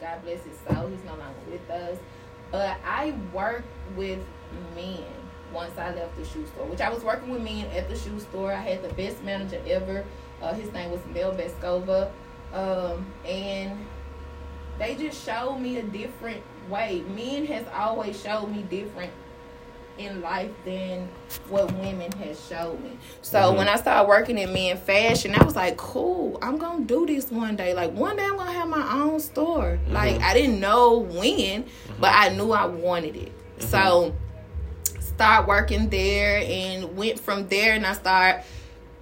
God bless his soul. He's no longer with us. But I worked with men once I left the shoe store, which I was working with men at the shoe store. I had the best manager ever. Uh, his name was Mel Beskova. Um, and they just showed me a different way. Men has always showed me different in life than what women has showed me. So mm-hmm. when I started working in men fashion, I was like, cool, I'm gonna do this one day. Like one day I'm gonna have my own store. Mm-hmm. Like I didn't know when, mm-hmm. but I knew I wanted it. Mm-hmm. So start working there and went from there and I started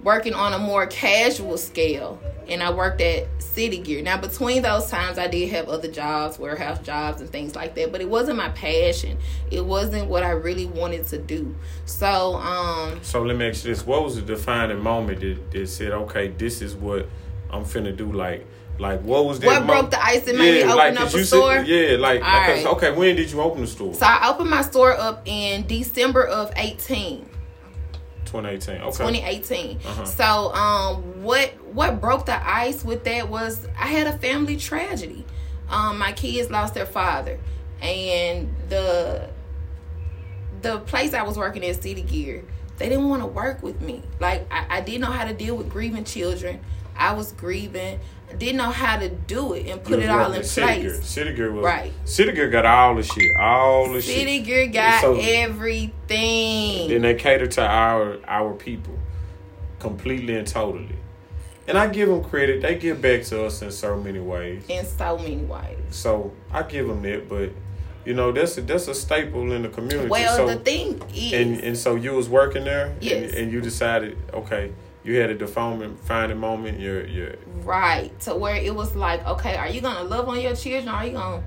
working on a more casual scale and I worked at City Gear. Now, between those times, I did have other jobs, warehouse jobs, and things like that, but it wasn't my passion. It wasn't what I really wanted to do. So, um. So let me ask you this: What was the defining moment that, that said, "Okay, this is what I'm finna do"? Like, like what was that? What mo- broke the ice and made yeah, me open like, up a store? yeah, like okay, right. okay. When did you open the store? So I opened my store up in December of 18. 2018. Okay. 2018. Uh-huh. So, um, what what broke the ice with that was I had a family tragedy. Um, my kids lost their father, and the the place I was working at, City Gear, they didn't want to work with me. Like I, I didn't know how to deal with grieving children. I was grieving didn't know how to do it and put it all in City place. Gear was right. City Gear got all the shit, all the City shit. Got so, everything. Then they cater to our our people, completely and totally. And I give them credit; they give back to us in so many ways. In so many ways. So I give them that, but you know that's a, that's a staple in the community. Well, so, the thing is, and and so you was working there, yes. and, and you decided, okay you had a defining finding moment. You're, you're right to where it was like, okay, are you gonna love on your children? Are you gonna,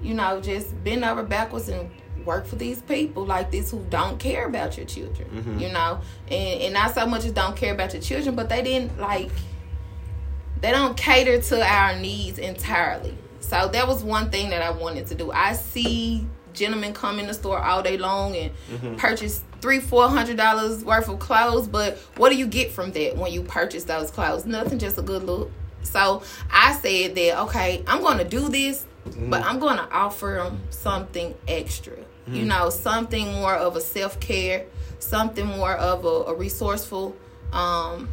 you know, just bend over backwards and work for these people like this who don't care about your children? Mm-hmm. You know, and and not so much as don't care about your children, but they didn't like. They don't cater to our needs entirely. So that was one thing that I wanted to do. I see gentlemen come in the store all day long and mm-hmm. purchase three, four hundred dollars worth of clothes, but what do you get from that when you purchase those clothes? Nothing, just a good look. So I said that okay, I'm to do this, mm-hmm. but I'm to offer them something extra. Mm-hmm. You know, something more of a self care, something more of a, a resourceful um,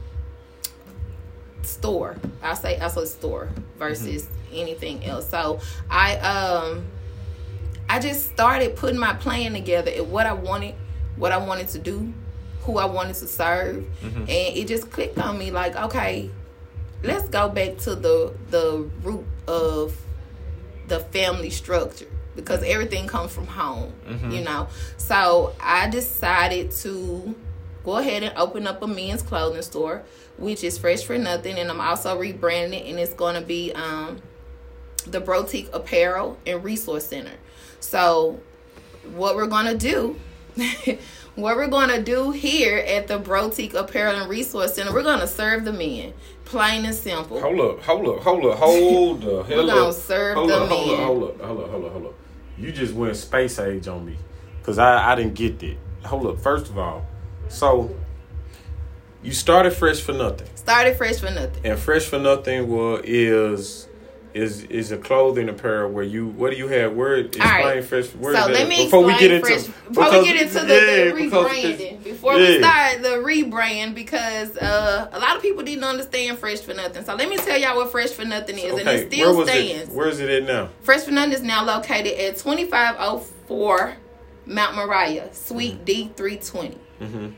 store. I say I say store versus mm-hmm. anything else. So I um I just started putting my plan together and what I wanted what I wanted to do, who I wanted to serve, mm-hmm. and it just clicked on me like, okay, let's go back to the the root of the family structure because everything comes from home, mm-hmm. you know. So I decided to go ahead and open up a men's clothing store, which is fresh for nothing, and I'm also rebranding it, and it's going to be um, the Brotique Apparel and Resource Center. So what we're going to do what we're going to do here at the Brotique Apparel and Resource Center, we're going to serve the men. Plain and simple. Hold up, hold up, hold up, hold the hell We're going to serve hold the up, men. Hold up, hold up, hold up, hold up, hold up. You just went space age on me because I, I didn't get that. Hold up, first of all, so you started Fresh for Nothing. Started Fresh for Nothing. And Fresh for Nothing was is is is a clothing apparel where you what do you have where explain right. fresh where so let me before we get into fresh, before we get into the, yeah, the rebranding before yeah. we start the rebrand because uh, a lot of people didn't understand fresh for nothing so let me tell y'all what fresh for nothing is okay. and it still where stands it, where is it at now fresh for nothing is now located at 2504 mount moriah suite mm-hmm. d320 mm-hmm.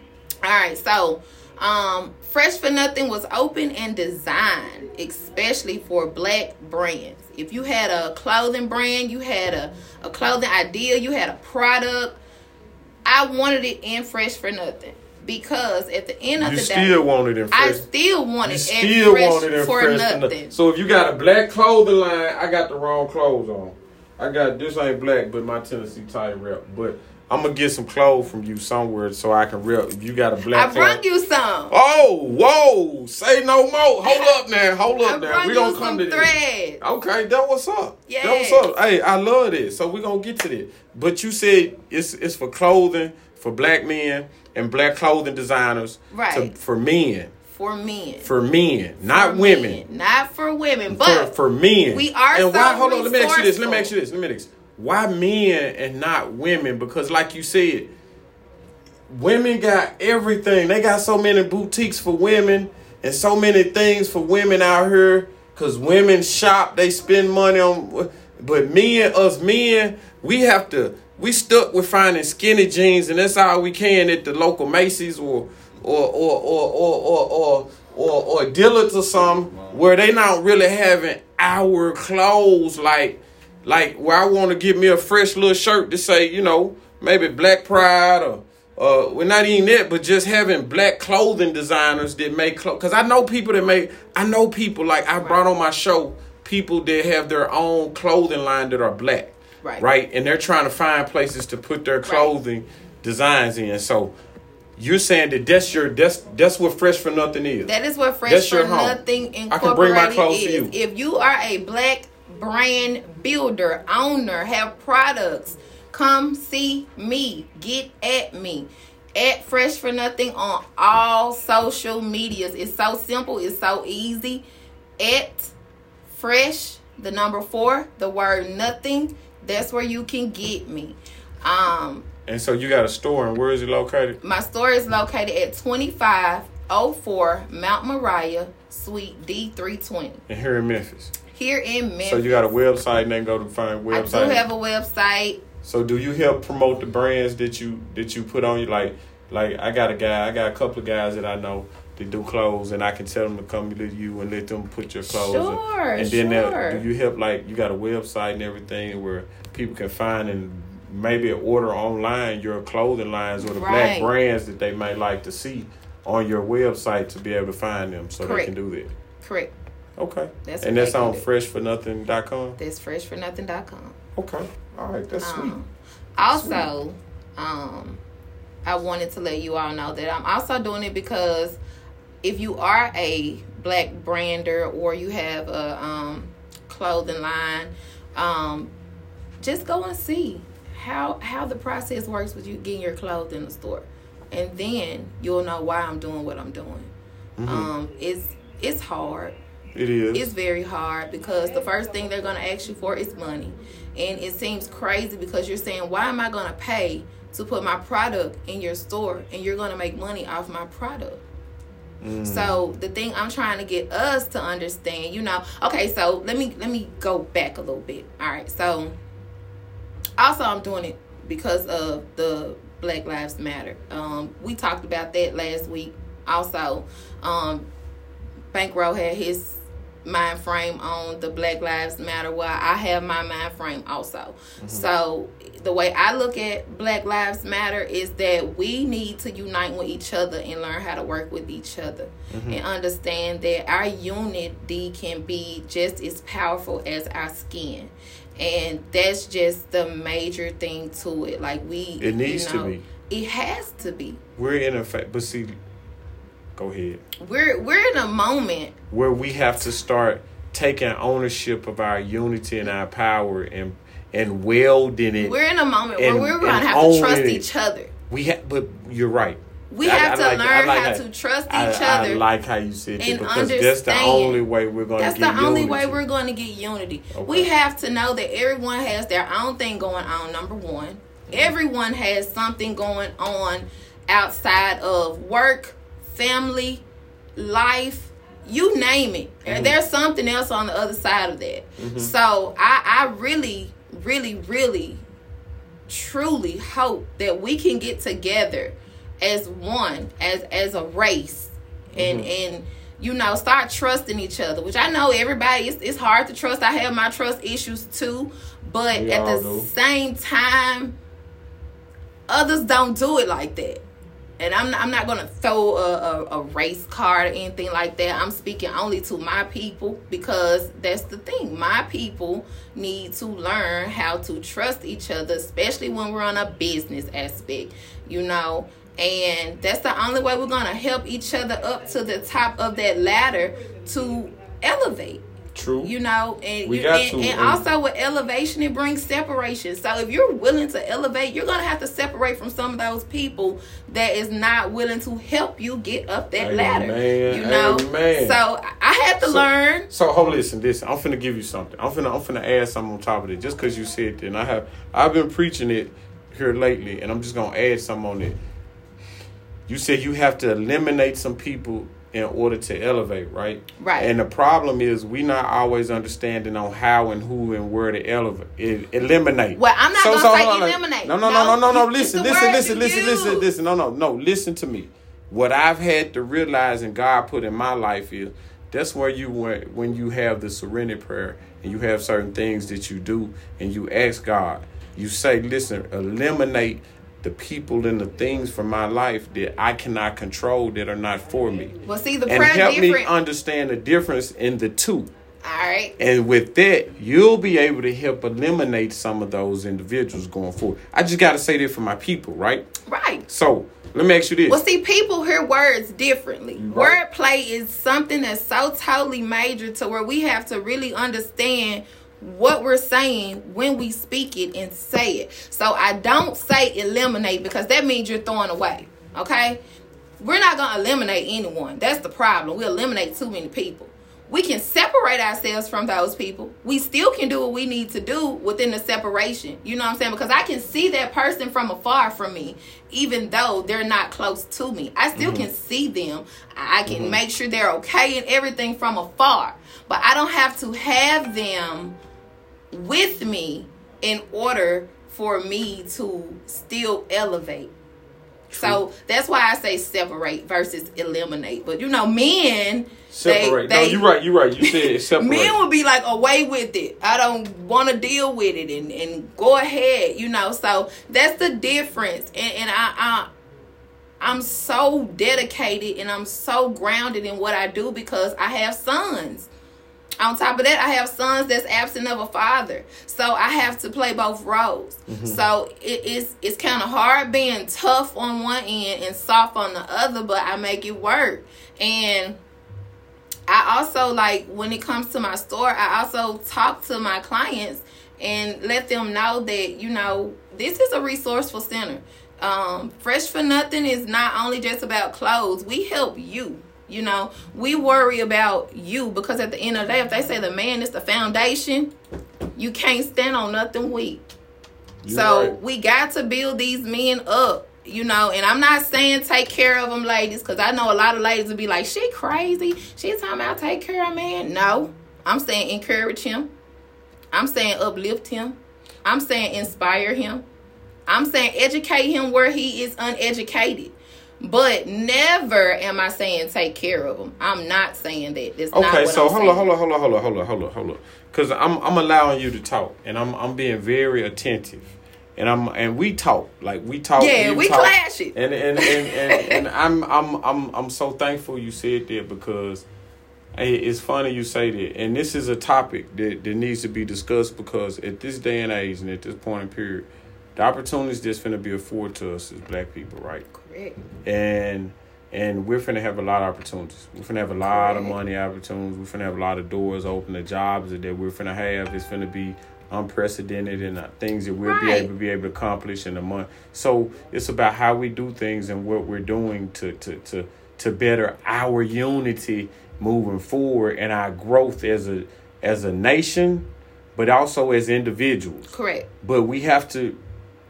all right so um, Fresh for Nothing was open and designed especially for black brands. If you had a clothing brand, you had a, a clothing idea, you had a product, I wanted it in Fresh for Nothing. Because at the end of you the day, still wanted it. I still wanted it still fresh wanted it for fresh nothing. nothing. So if you got a black clothing line, I got the wrong clothes on. I got this ain't black, but my Tennessee tie rep. But I'm gonna get some clothes from you somewhere so I can rep. If you got a black, I brought you some. Oh, whoa! Say no more. Hold up now. Hold up I now. We don't come to thread. Okay, that what's up. Yeah. That what's up. Hey, I love this. So we gonna get to this. But you said it's it's for clothing for black men and black clothing designers. Right. To, for men. for men. For men, not For women. men, not for women, but for, for men. we are And why? Hold on. Let me ask you this. Let me ask you this. Let me ask you this. Why men and not women? Because, like you said, women got everything. They got so many boutiques for women and so many things for women out here. Cause women shop, they spend money on. But men, us men, we have to. We stuck with finding skinny jeans, and that's all we can at the local Macy's or or or or or or or, or, or Dillard's or something, where they not really having our clothes like like where I want to get me a fresh little shirt to say, you know, maybe Black Pride or uh, well, not even that, but just having black clothing designers that make clothes. Cause I know people that make. I know people like I brought on my show people that have their own clothing line that are black, Right. Right, and they're trying to find places to put their clothing designs in. So you're saying that that's your that's that's what Fresh for Nothing is. That is what Fresh That's for. Nothing I can bring my Incorporated clothes to is. you. If you are a black brand builder, owner, have products, come see me. Get at me. At Fresh for Nothing on all social medias. It's so simple. It's so easy. At Fresh, the number four, the word nothing. That's where you can get me. Um, and so you got a store, and where is it located? my store is located at 2504 Mount Moriah, Suite D320, And here in Memphis. Here in Memphis. So you got a website, and they go to find website. I do have a website. So do you help promote the brands that you that you put on you? Like like I got a guy, I got a couple of guys that I know that do clothes, and I can tell them to come to you and let them put your clothes. in. Sure, And then sure. do you help like you got a website and everything where people can find and maybe order online your clothing lines or the black brands that they might like to see on your website to be able to find them so Correct. they can do that. Correct. Okay. That's and that's on freshfornothing.com. That's freshfornothing.com. Okay. All right. That's sweet. Um, also, um, I wanted to let you all know that I'm also doing it because if you are a black brander or you have a um, clothing line, um, just go and see how how the process works with you getting your clothes in the store, and then you'll know why I'm doing what I'm doing. Um, it's it's hard. It is. It's very hard because the first thing they're going to ask you for is money. And it seems crazy because you're saying, why am I going to pay to put my product in your store and you're going to make money off my product? Mm. So the thing I'm trying to get us to understand, you know, okay, so let me let me go back a little bit. All right. So also I'm doing it because of the Black Lives Matter. Um, we talked about that last week. Also, um, Bankroll had his mind frame on the Black Lives Matter while I have my mind frame also. Mm-hmm. So the way I look at Black Lives Matter is that we need to unite with each other and learn how to work with each other mm-hmm. and understand that our unity can be just as powerful as our skin. And that's just the major thing to it. Like we It needs you to be. It has to be. We're in a fa- but see, go ahead. We're we're in a moment Where we have to start taking ownership of our unity and our power and and welding it. We're in a moment and- where we're going to have to trust it. each other. we have, but you're right. We I- have I to like- learn like how how- to trust each I, other. I like how you said that and because that's the only way we're going to That's get the only unity. way we're going to get unity. Okay. We have to know that everyone has their own thing going on. Number one, mm-hmm. everyone has something going on outside of work, family, life. You name it. Mm-hmm. There's something else on the other side of that. So I, I really, really, really truly hope that we can get together as one as as a race and Mm-hmm. and you know start trusting each other which i know everybody it's, it's hard to trust i have my trust issues too but We at the do. same time others don't do it like that and I'm not, I'm not gonna throw a, a, a race card or anything like that. I'm speaking only to my people because that's the thing. My people need to learn how to trust each other, especially when we're on a business aspect, you know. And that's the only way we're gonna help each other up to the top of that ladder to elevate. True. You know, and We you, got and, to, and and- also with elevation, it brings separation. So if you're willing to elevate, you're gonna have to separate from some of those people that is not willing to help you get up that ladder. You know, amen. so I- had to So- learn. So hold listen, listen. I'm finna give you something. I'm finna I'm finna add something on top of it. Just cause you said that. And I have I've been preaching it here lately, and I'm just gonna add something on it. You said you have to eliminate some people in order to elevate, right? Right. And the problem is we not always understanding on how and who and where to elevate, eliminate. Well, I'm not gonna say hold eliminate. No, no, no, no, no, no. Listen, listen, listen, listen, listen, listen. No, no, no. Listen to me. What I've had to realize and God put in my life is that's where you went when you have the serenity prayer and you have certain things that you do and you ask God. You say, listen, eliminate the people and the things from my life that I cannot control that are not for me. Well, see, the And help me understand the difference in the two. All right. And with that, you'll be able to help eliminate some of those individuals going forward. I just got to say that for my people, right? Right. So let me ask you this. Well, see, people hear words differently. Right. Wordplay is something that's so totally major to where we have to really understand what we're saying when we speak it and say it. So I don't say eliminate because that means you're throwing away. Okay? We're not going to eliminate anyone. That's the problem. We eliminate too many people. We can separate ourselves from those people. We still can do what we need to do within the separation. You know what I'm saying? Because I can see that person from afar from me, even though they're not close to me. I still mm-hmm. can see them. I can mm-hmm. make sure they're okay and everything from afar. But I don't have to have them with me in order for me to still elevate. So that's why I say separate versus eliminate. But you know, men separate. They, no, they, you're right. You're right. You said separate. Men would be like away with it. I don't want to deal with it and, and go ahead, you know. So that's the difference. And, and I, I I'm so dedicated and I'm so grounded in what I do because I have sons. On top of that, I have sons that's absent of a father, so I have to play both roles. So it, it's it's kind of hard being tough on one end and soft on the other, but I make it work. And I also like when it comes to my store, I also talk to my clients and let them know that you know this is a resourceful center. Um, Fresh for Nothing is not only just about clothes. We help you. You know, we worry about you because at the end of the day, if they say the man is the foundation, you can't stand on nothing weak. You're so right. we got to build these men up, you know. And I'm not saying take care of them, ladies, because I know a lot of ladies will be like, "She crazy? She talking about take care of man?" No, I'm saying encourage him. I'm saying uplift him. I'm saying inspire him. I'm saying educate him where he is uneducated. But never am I saying take care of them. I'm not saying that. That's not Okay, so I'm hold saying. on, hold on, hold on, hold on, hold on, hold on, hold on. Cause I'm I'm allowing you to talk, and I'm I'm being very attentive, and I'm and we talk like we talk. Yeah, we talk. clash it. And and and, and, and I'm I'm I'm I'm so thankful you said that because it's funny you say that, and this is a topic that that needs to be discussed because at this day and age and at this point in period, the opportunities that's going to be afforded to us as Black people, right? Correct. and and we're finna have a lot of opportunities. We're finna have a lot of money opportunities. We're finna have a lot of doors open. The jobs that we're finna have is finna be unprecedented and uh, things that we'll be able to be able to accomplish in a month. So it's about how we do things and what we're doing to to to to better our unity moving forward and our growth as a as a nation, but also as individuals Correct. but we have to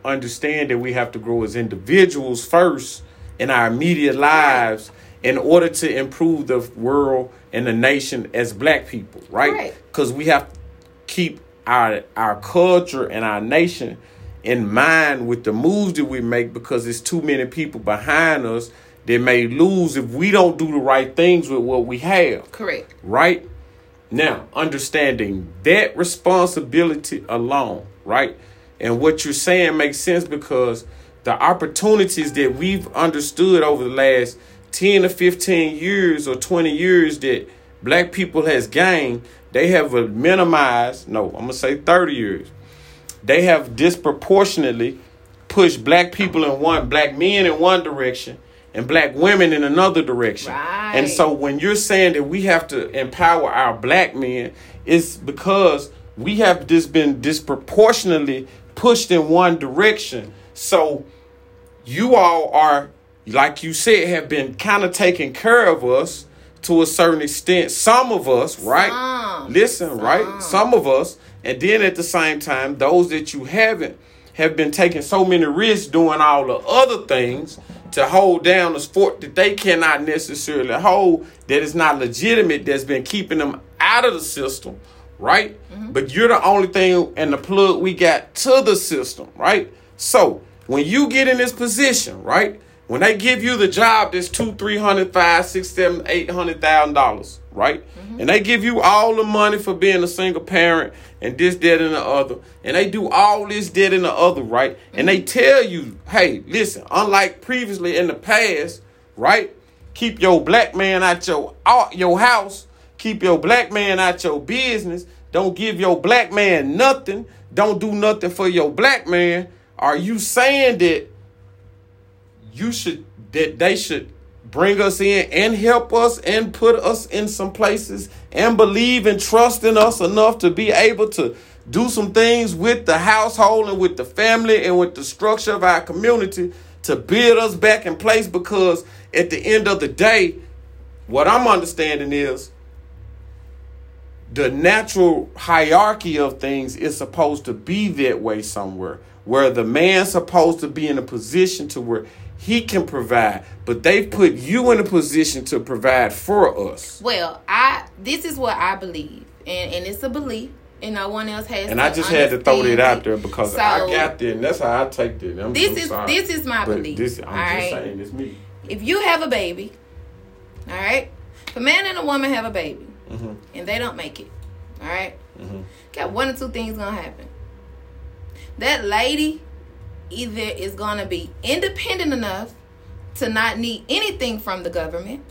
understand that we have to grow as individuals first in our immediate lives in order to improve the world and the nation as black people right Right. because we have to keep our our culture and our nation in mind with the moves that we make because there's too many people behind us that may lose if we don't do the right things with what we have Correct. right? Now, understanding that responsibility alone, right? And what you're saying makes sense because the opportunities that we've understood over the last 10 to 15 years or 20 years that black people has gained, they have minimized, no, I'm going to say 30 years. They have disproportionately pushed black people in one, black men in one direction and black women in another direction. Right. And so when you're saying that we have to empower our black men it's because we have just been disproportionately pushed in one direction. So you all are, like you said, have been kind of taking care of us to a certain extent. Some of us, right? Some. Listen, Some. right? Some of us, and then at the same time, those that you haven't have been taking so many risks doing all the other things to hold down the sport that they cannot necessarily hold that is not legitimate that's been keeping them out of the system right? Mm-hmm. but you're the only thing and the plug we got to the system right? So when you get in this position right when they give you the job that's two three hundred five six seven eight hundred thousand dollars right? Mm-hmm. and they give you all the money for being a single parent and this that and the other. And they do all this that and the other right? And they tell you hey listen unlike previously in the past right? Keep your black man out your out your house keep your black man out your business. Don't give your black man nothing. Don't do nothing for your black man. Are you saying that you should that they should bring us in and help us and put us in some places and believe and trust in us enough to be able to do some things with the household and with the family and with the structure of our community to build us back in place? Because at the end of the day what i'm understanding is the natural hierarchy of things is supposed to be that way somewhere where the man's supposed to be in a position to where he can provide but they've put you in a position to provide for us Well, I this is what I believe, and and it's a belief, and no one else has. and i just had to throw that understand out there because So, i got there and that's how i take that I'm, This I'm is sorry. this is my belief. this, i'm all just right? saying it's me If you have a baby, all right, if a man and a woman have a baby, Mm-hmm. and they don't make it, all right, got one or two things gonna happen. That lady either is gonna be independent enough to not need anything from the government,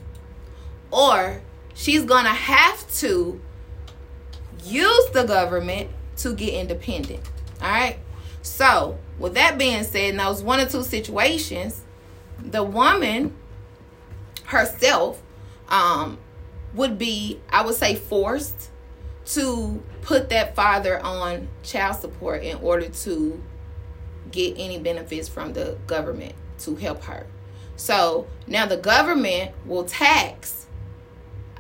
or she's gonna have to use the government to get independent. All right. So, with that being said, in those one or two situations, the woman herself um, would be, I would say, forced to put that father on child support in order to get any benefits from the government to help her. So now the government will tax.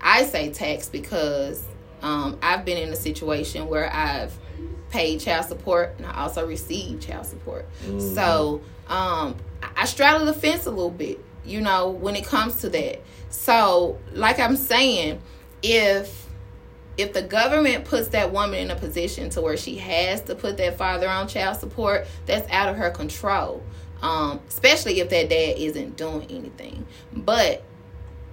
I say tax because um, I've been in a situation where I've paid child support and I also received child support. So um, I straddle the fence a little bit, you know, when it comes to that. So, like I'm saying, if if the government puts that woman in a position to where she has to put that father on child support, that's out of her control. Um, especially if that dad isn't doing anything. But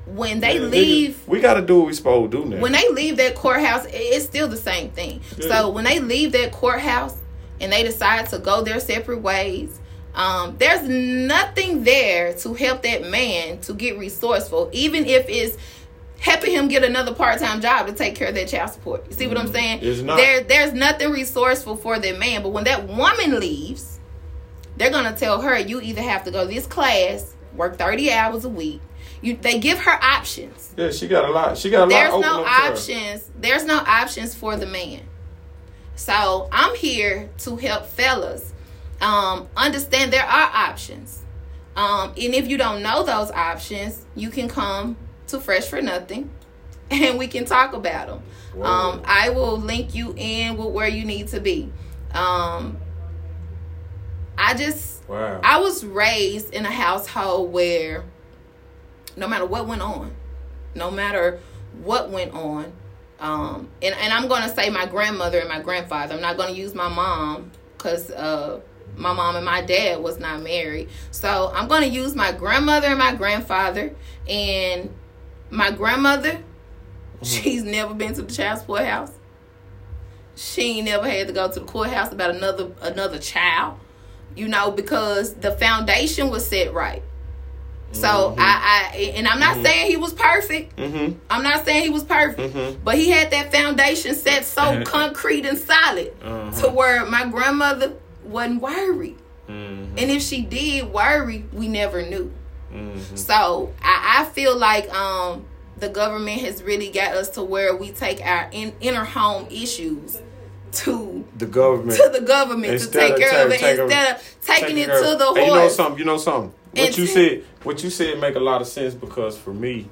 when they Yeah, leave we got to do what we supposed to do now when they leave that courthouse, it's still the same thing. Yeah. So when they leave that courthouse and they decide to go their separate ways, um, there's nothing there to help that man to get resourceful, even if it's helping him get another part-time job to take care of that child support. You see what I'm saying? Mm-hmm. It's not. There, there's nothing resourceful for that man. But when that woman leaves, they're gonna tell her you either have to go to this class, work 30 hours a week. You, they give her options yeah she got a lot she got a there's lot There's no up to her. options there's no options for the man so i'm here to help fellas um, understand there are options um, and if you don't know those options you can come to fresh for nothing and we can talk about them Whoa. um, i will link you in with where you need to be um, i just wow I was raised in a household where no matter what went on, no matter what went on, um, and, and I'm going to say my grandmother and my grandfather. I'm not going to use my mom because uh, my mom and my dad was not married. So I'm going to use my grandmother and my grandfather. And my grandmother, she's never been to the child support house. She ain't never had to go to the courthouse about another another child you know, because the foundation was set right. So I, I, and I'm not saying he was perfect. mm-hmm I'm not saying he was perfect, Mhm. but he had that foundation set so concrete and solid Uh-huh. to where my grandmother wasn't worried. mm-hmm And if she did worry, we never knew. mm-hmm So I, I feel like um the government has really got us to where we take our in, inner home issues to the government to the government to take care of it instead of taking it to the Hey, you know something? You know something? What And you to- said, what you said, make a lot of sense because for me,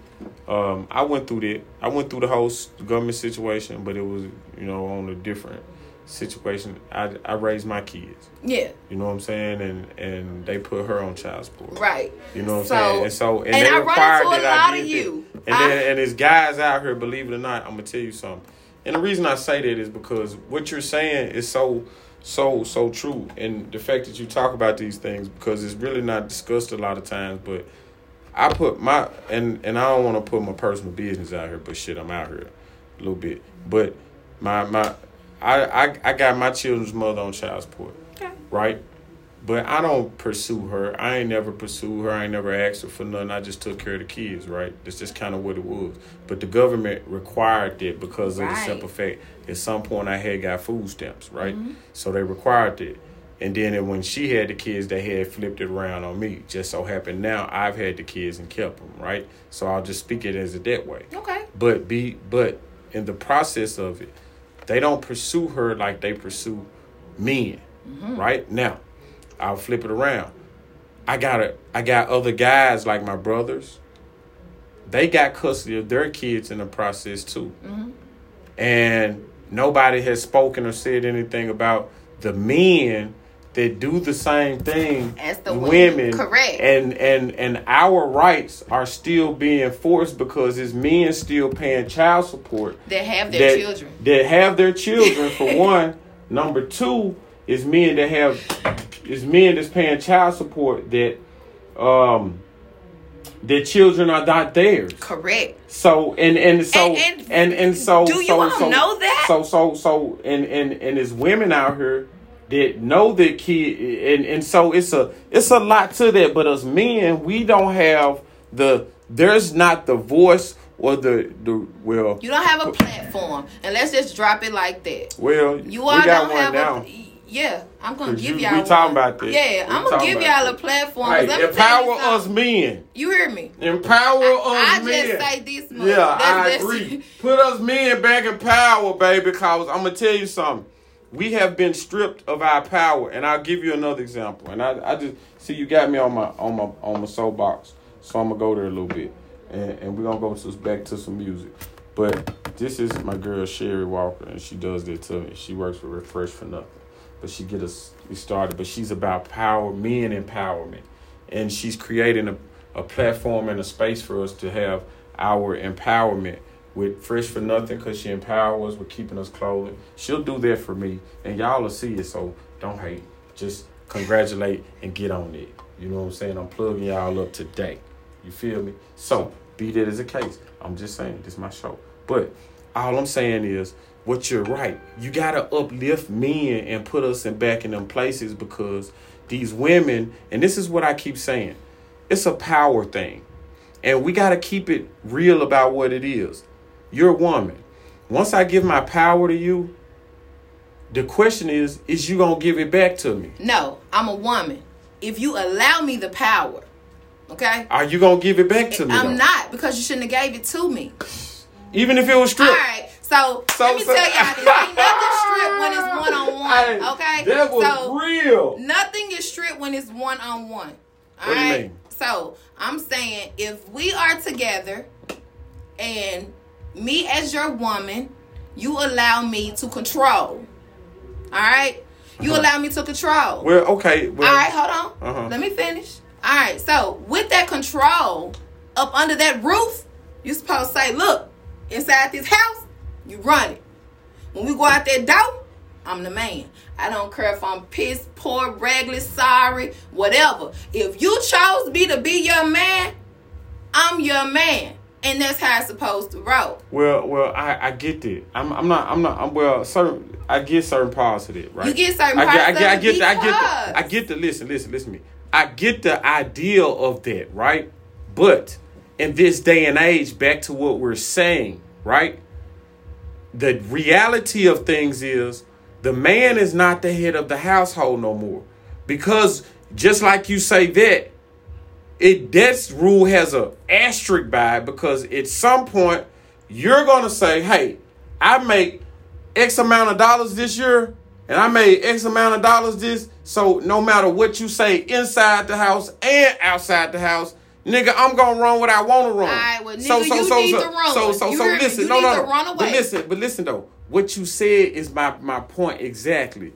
um, I went through that. I went through the whole government situation, but it was you know on a different situation. I I raised my kids. Yeah, You know what I'm saying? And and they put her on child support. right. You know what I'm saying? And so and, and they I run required into a lot of that. you. And I- then and there's guys out here, believe it or not, I'm gonna tell you something. And the reason I say that is because what you're saying is so so so true. And the fact that you talk about these things because it's really not discussed a lot of times, but I put my and and I don't want to put my personal business out here, but shit, I'm out here a little bit. But my my I I, I got my children's mother on child support, Okay. right? But I don't pursue her. I ain't never pursued her. I ain't never asked her for nothing. I just took care of the kids, right? That's just kind of what it was. But the government required that because of the simple fact at some point I had got food stamps, right? Mm-hmm. So they required that. And then when she had the kids, they had flipped it around on me. Just so happened now I've had the kids and kept them, right? So I'll just speak it as it that way. Okay. But be but in the process of it, they don't pursue her like they pursue men. Mm-hmm. Right? Now, I'll flip it around. I got a I got other guys like my brothers. They got custody of their kids in the process too. Mm-hmm. And nobody has spoken or said anything about the men that do the same thing As the women. women. Correct. And and and our rights are still being enforced because it's men still paying child support That have their that, children. that have their children for one. Number two is men that have is men that's paying child support that um their children are not theirs. Correct. So and and so And- and and and, so do you so, all so, know that? So so so and and and there's women out here that know that kid and and so it's a it's a lot to that. But as men, we don't have the there's not the voice or the the well You don't have a platform, and let's just drop it like that. well You all don't have now. a. Yeah, I'm gonna 'Cause give you- y'all. we talking one. about this. Yeah, We I'm gonna give y'all a platform. Hey, Let me empower us men. You hear me? Empower I, us I men. just say this much. Yeah, That's- I that's- agree. Put us men back in power, baby. Because I'm gonna tell you something. We have been stripped of our power, and I'll give you another example. And I, I just see you got me on my on my on my soapbox, so I'm gonna go there a little bit, and, and we're gonna go to back to some music. But this is my girl Sherry Walker, and she does that to me. She works for Refresh for Nothing, but she get us we started. But she's about power, men empowerment, and she's creating a, a platform and a space for us to have our empowerment with Fresh for Nothing because she empowers us with keeping us clothing. She'll do that for me, and y'all will see it. So don't hate, just congratulate and get on it. You know what I'm saying? I'm plugging y'all up today. You feel me? So be that as a case. I'm just saying this is my show. But all I'm saying is what you're right. You gotta uplift men and put us in back in them places because these women, and this is what I keep saying, it's a power thing. And we gotta keep it real about what it is. You're a woman. Once I give my power to you, the question is, is you gonna give it back to me? No, I'm a woman. If you allow me the power, okay? Are you gonna give it back to me? I'm though? not because you shouldn't have gave it to me. Even if it was All stripped. right. So, So- let me so- tell y'all this. Ain't nothing stripped when it's one on one. Okay. That was so real. nothing is stripped when it's one on one. What do you mean? So I'm saying if we are together and me as your woman, you allow me to control. All right? You Uh-huh. allow me to control. Well, okay. Well, All right, hold on. Uh-huh. Let me finish. All right, so with that control up under that roof, you supposed to say, look, inside this house, you run it. When we go out that door, I'm the man. I don't care if I'm pissed, poor, raggedy, sorry, whatever. If you chose me to be your man, I'm your man. And that's how it's supposed to roll. Well, well, I, I get that. I'm, I'm not, I'm not. I'm well. Certain, I get certain parts of it, right? You get certain I parts get, I get, I get, the, I get, the, I get the. Listen, listen, listen to me. I get the idea of that, right? But in this day and age, back to what we're saying, right? The reality of things is the man is not the head of the household no more, because just like you say that, it that rule has a asterisk by it because at some point you're gonna say, "Hey, I make X amount of dollars this year, and I made X amount of dollars this." So no matter what you say inside the house and outside the house, nigga, I'm gonna run what I want to run. Well, so nigga, so you so need so to run. so so You so hear listen, no no no, but listen, but listen though, what you said is my my point exactly.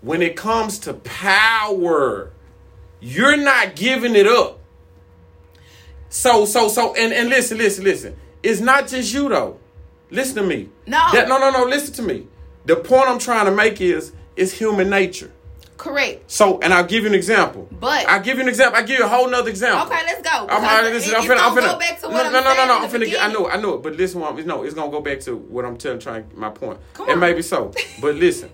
When it comes to power, you're not giving it up. So so so and and listen listen listen. It's not just you though. Listen to me. No. That, no no no. Listen to me. The point I'm trying to make is it's human nature. Correct. So and I'll give you an example. But- I'll give you an example. I'll give you a whole nother example. Okay, let's go. I'm already it- I'm finna. I'm finna. go back to no, what no, I'm no, no, saying no. I'm finna. Get, I know. I know it. But listen, what I'm, no, it's gonna go back to what I'm telling, trying my point. Come on. and maybe so. But listen,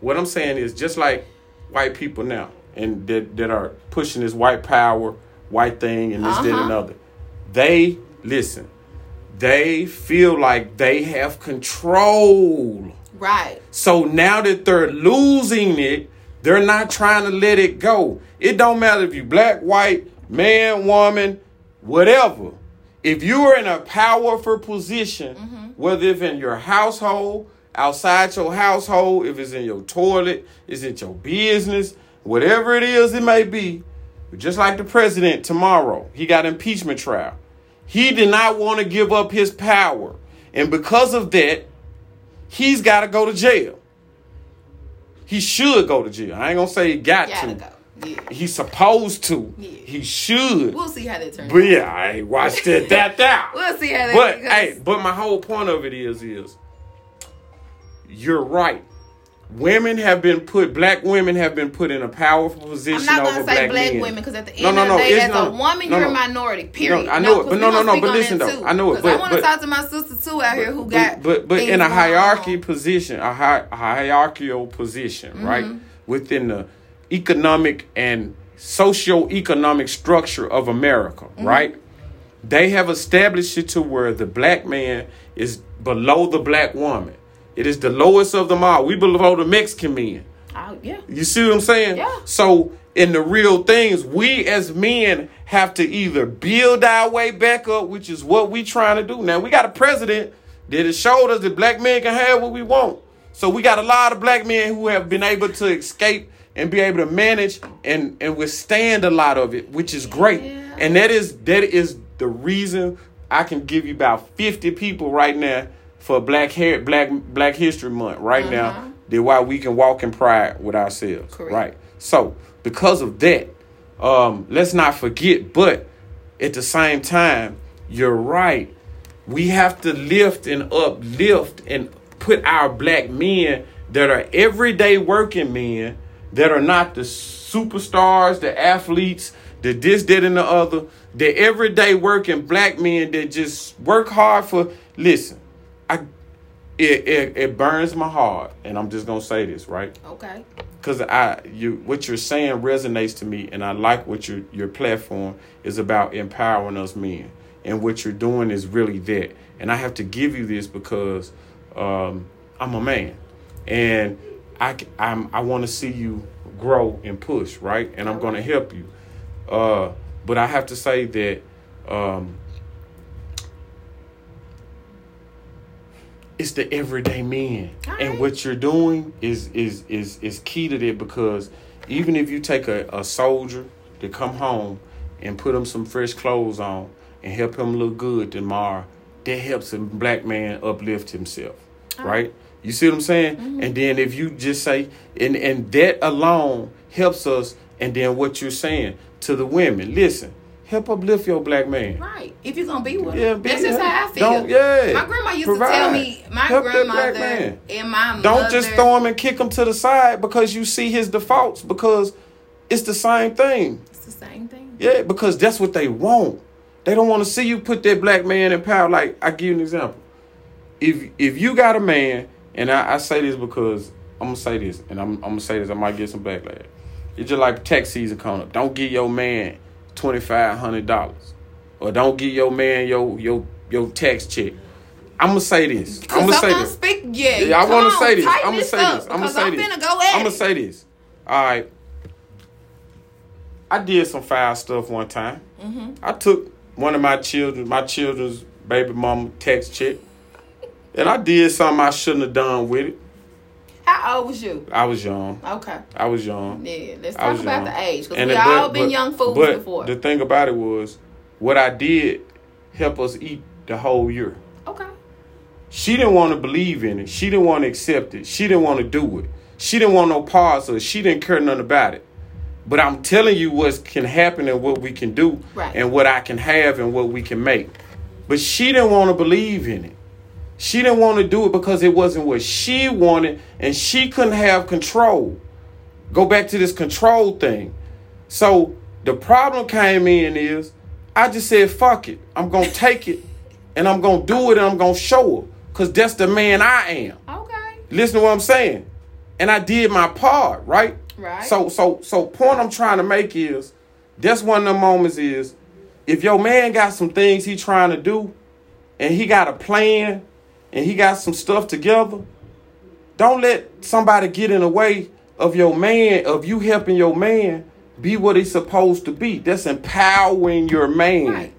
what I'm saying is just like white people now, and that that are pushing this white power, white thing, and this, that, and Uh-huh. other. They listen. They feel like they have control. Right. So now that they're losing it, they're not trying to let it go. It don't matter if you black, white, man, woman, whatever. If you are in a powerful position, whether it's in your household, outside your household, if it's in your toilet, it's in your business, whatever it is it may be, just like the president tomorrow, he got impeachment trial. He did not want to give up his power. And because of that, he's got to go to jail. He should go to jail. I ain't gonna say he got to. go. Yeah. He's supposed to. Yeah. He should. We'll see how that turns but yeah, I ain't watched it that out. We'll see how that But goes. hey, but my whole point of it is is you're right. Women have been put. Black women have been put in a powerful position I'm not over gonna say black, black men. women because at the end No, no, of no, the day, as not- a woman, you're a minority. Period. No, I know it, but no, no, no, but listen though, too. I know it. but- I want to talk to my sister too out here who got. but but in a hierarchy on. position, a, hi- a hierarchical position, Mm-hmm. right within the economic and socio-economic structure of America, Mm-hmm. right? They have established it to where the black man is below the black woman. It is the lowest of them all. We below the Mexican men. Oh, yeah. You see what I'm saying? Yeah. So in the real things, we as men have to either build our way back up, which is what we trying to do. Now we got a president that has showed us that black men can have what we want. So we got a lot of black men who have been able to escape and be able to manage and, and withstand a lot of it, which is great. Yeah. And that is that is the reason I can give you about 50 people right now for Black Hair Black Black History Month right now. That why we can walk in pride with ourselves. Correct. Right. So because of that, um, let's not forget, but at the same time, you're right. We have to lift and uplift and put our black men that are everyday working men that are not the superstars, the athletes, the this, that, and the other, the everyday working black men that just work hard for. Listen, I it, it it burns my heart, and I'm just gonna say this right Okay. because I you what you're saying resonates to me, and I like what your your platform is about empowering us men, and what you're doing is really that. And I have to give you this because um, I'm a man, and I I'm, I want to see you grow and push right, and I'm to help you. Uh, but I have to say that. Um, it's the everyday men and what you're doing is is is is key to that because even if you take a, a soldier to come home and put him some fresh clothes on and help him look good tomorrow that helps a black man uplift himself uh-huh. right? You see what i'm saying? Mm-hmm. And then if you just say and and that alone helps us and then what you're saying to the women listen help uplift your black man Right. If you're gonna be with Yeah, him, that's just how I feel. Don't- yeah. My grandma used Provide. to tell me. My Help grandmother man. and my Don't just throw him and kick him to the side because you see his defaults because it's the same thing. It's the same thing. Yeah, because that's what they want. They don't want to see you put that black man in power. Like I give you an example. If if you got a man, and I, I say this because I'm gonna say this, and I'm, I'm gonna say this, I might get some backlash. It's just like tax season coming up. Don't give your man twenty five hundred dollars, or don't give your man your your your tax check. I'm gonna say this. I'm gonna say this. speak. Yeah. Yeah, I want to say this. I'm gonna say this. I'm gonna say this. I'm gonna say this. All right. I did some foul stuff one time. Mm-hmm. I took one of my children, my children's baby mama tax check, and I did something I shouldn't have done with it. How old was you? I was young. Okay. I was young. Yeah, let's talk about young. the age because we it- all but- been young fools but before. The thing about it was, what I did helped us eat the whole year. okay. She didn't want to believe in it. She didn't want to accept it. She didn't want to do it. She didn't want no parts of it. She didn't care nothing about it. But I'm telling you what can happen and what we can do Right. and what I can have and what we can make. But she didn't want to believe in it. She didn't want to do it because it wasn't what she wanted and she couldn't have control. Go back to this control thing. So the problem came in is I just said, fuck it. I'm going to take it and I'm going to do it and I'm going to show her because that's the man I am. Okay. Listen to what I'm saying. And I did my part, right? Right. So so so point I'm trying to make is that's one of the moments is if your man got some things he trying to do and he got a plan and he got some stuff together, don't let somebody get in the way of your man, of you helping your man be what he's supposed to be. That's empowering your man. Right.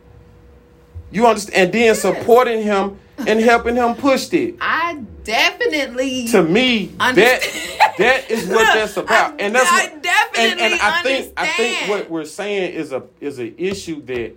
You understand? And then supporting him and helping him push it I definitely to me Understand. that that is what that's about I- and that's I what, definitely and, and i think i think what we're saying is a is an issue that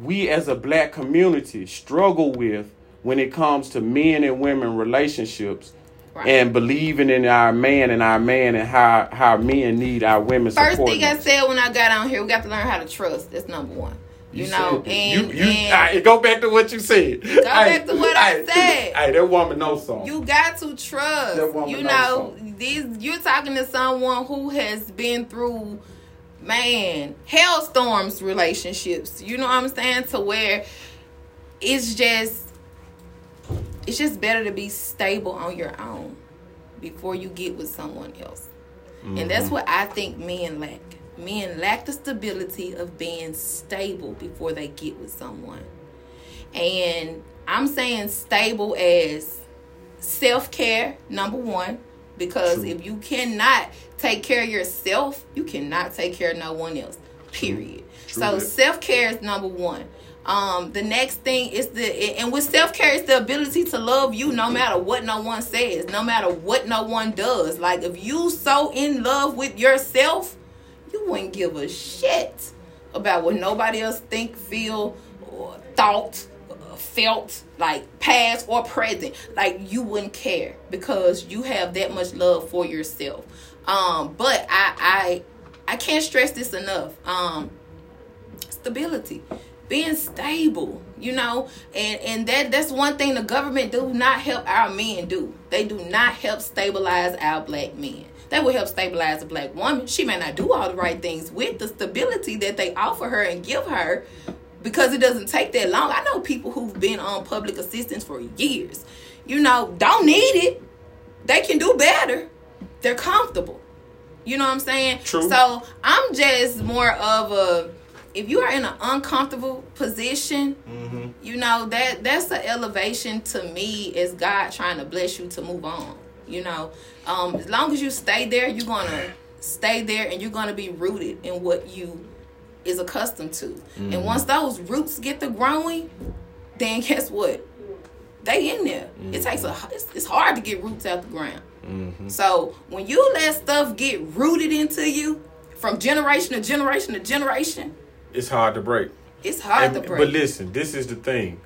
we as a black community struggle with when it comes to men and women relationships Right. and believing in our man and our man and how how men need our women First thing I said when I got on here, we got to learn how to trust. That's number one. You, know, and, you, you and go back to what you said. Go back to what I said. Hey, that woman knows something. you got to trust. That woman You know, these you're talking to someone who has been through man, hailstorms relationships. You know what I'm saying? To where it's just it's just better to be stable on your own before you get with someone else. And Mm-hmm. that's what I think men lack. Men lack the stability of being stable before they get with someone. And I'm saying stable as self care, number one, because True. if you cannot take care of yourself, you cannot take care of no one else. Period. True So self care is number one. Um, the next thing is the and with self care is the ability to love you no matter what no one says, no matter what no one does. Like if you so in love with yourself, you wouldn't give a shit about what nobody else think, feel, or thought, uh, felt, like past or present. Like you wouldn't care because you have that much love for yourself. Um, but I I I can't stress this enough. Um, stability being stable you know? And and that that's one thing the government do not help our men do. They do not help stabilize our black men. They will help stabilize a black woman. She may not do all the right things with the stability that they offer her and give her because it doesn't take that long. I know people who've been on public assistance for years you know don't need it. They can do better. They're comfortable. You know what I'm saying? True. So I'm just more of a if you are in an uncomfortable position, Mm-hmm. you know that that's the elevation to me is God trying to bless you to move on. You know, um, as long as you stay there, you're gonna stay there, and you're gonna be rooted in what you is accustomed to. And once those roots get to growing, then guess what? They in there. It takes a. It's, it's hard to get roots out the ground. So when you let stuff get rooted into you from generation to generation to generation, It's hard to break. it's hard And- to break. But listen, this is the thing.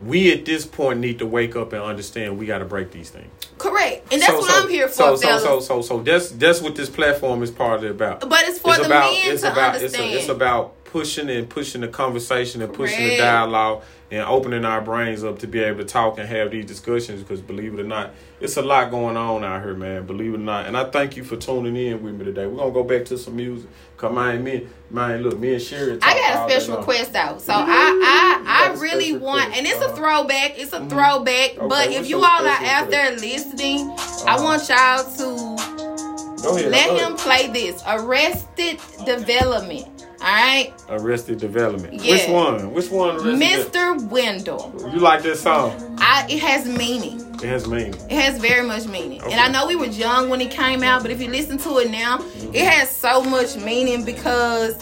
We at this point need to wake up and understand we got to break these things. Correct, and that's So- what so- I'm here for, So so fellas. so so so that's that's what this platform is partly about. but it's for the about men it's to about it's, understand. a, it's about pushing and pushing the conversation and pushing the dialogue and opening our brains up to be able to talk and have these discussions because believe it or not it's a lot going on out here man believe it or not. And i thank you for tuning in with me today. We're gonna go back to some music come on me man look me and sherry I got a special request out, so I I, I I really want, request, and it's a throwback. It's a throwback, but if you all are out there listening, I Uh-huh. want y'all to ahead let him play this Arrested Development. All right, arrested development Yeah. which one which one Arrested Mr. Wendal. You like this song I it has meaning. it has meaning It has very much meaning. Okay. And I know we were young when it came out, but if you listen to it now, it has so much meaning because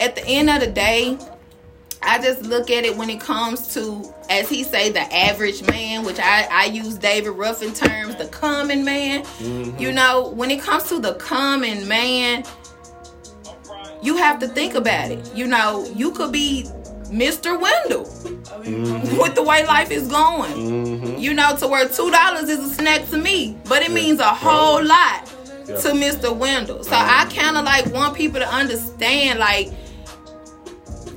at the end of the day, I just look at it when it comes to, as he say, the average man, which I, I use David Ruffin terms, the common man. Mm-hmm. You know, when it comes to the common man, you have to think about it. You know, you could be Mr. Wendal mm-hmm. with the way life is going. Mm-hmm. You know, to where two dollars is a snack to me, but it yeah. means a whole lot yeah. to Mr. Wendal. So I kind of like want people to understand, like,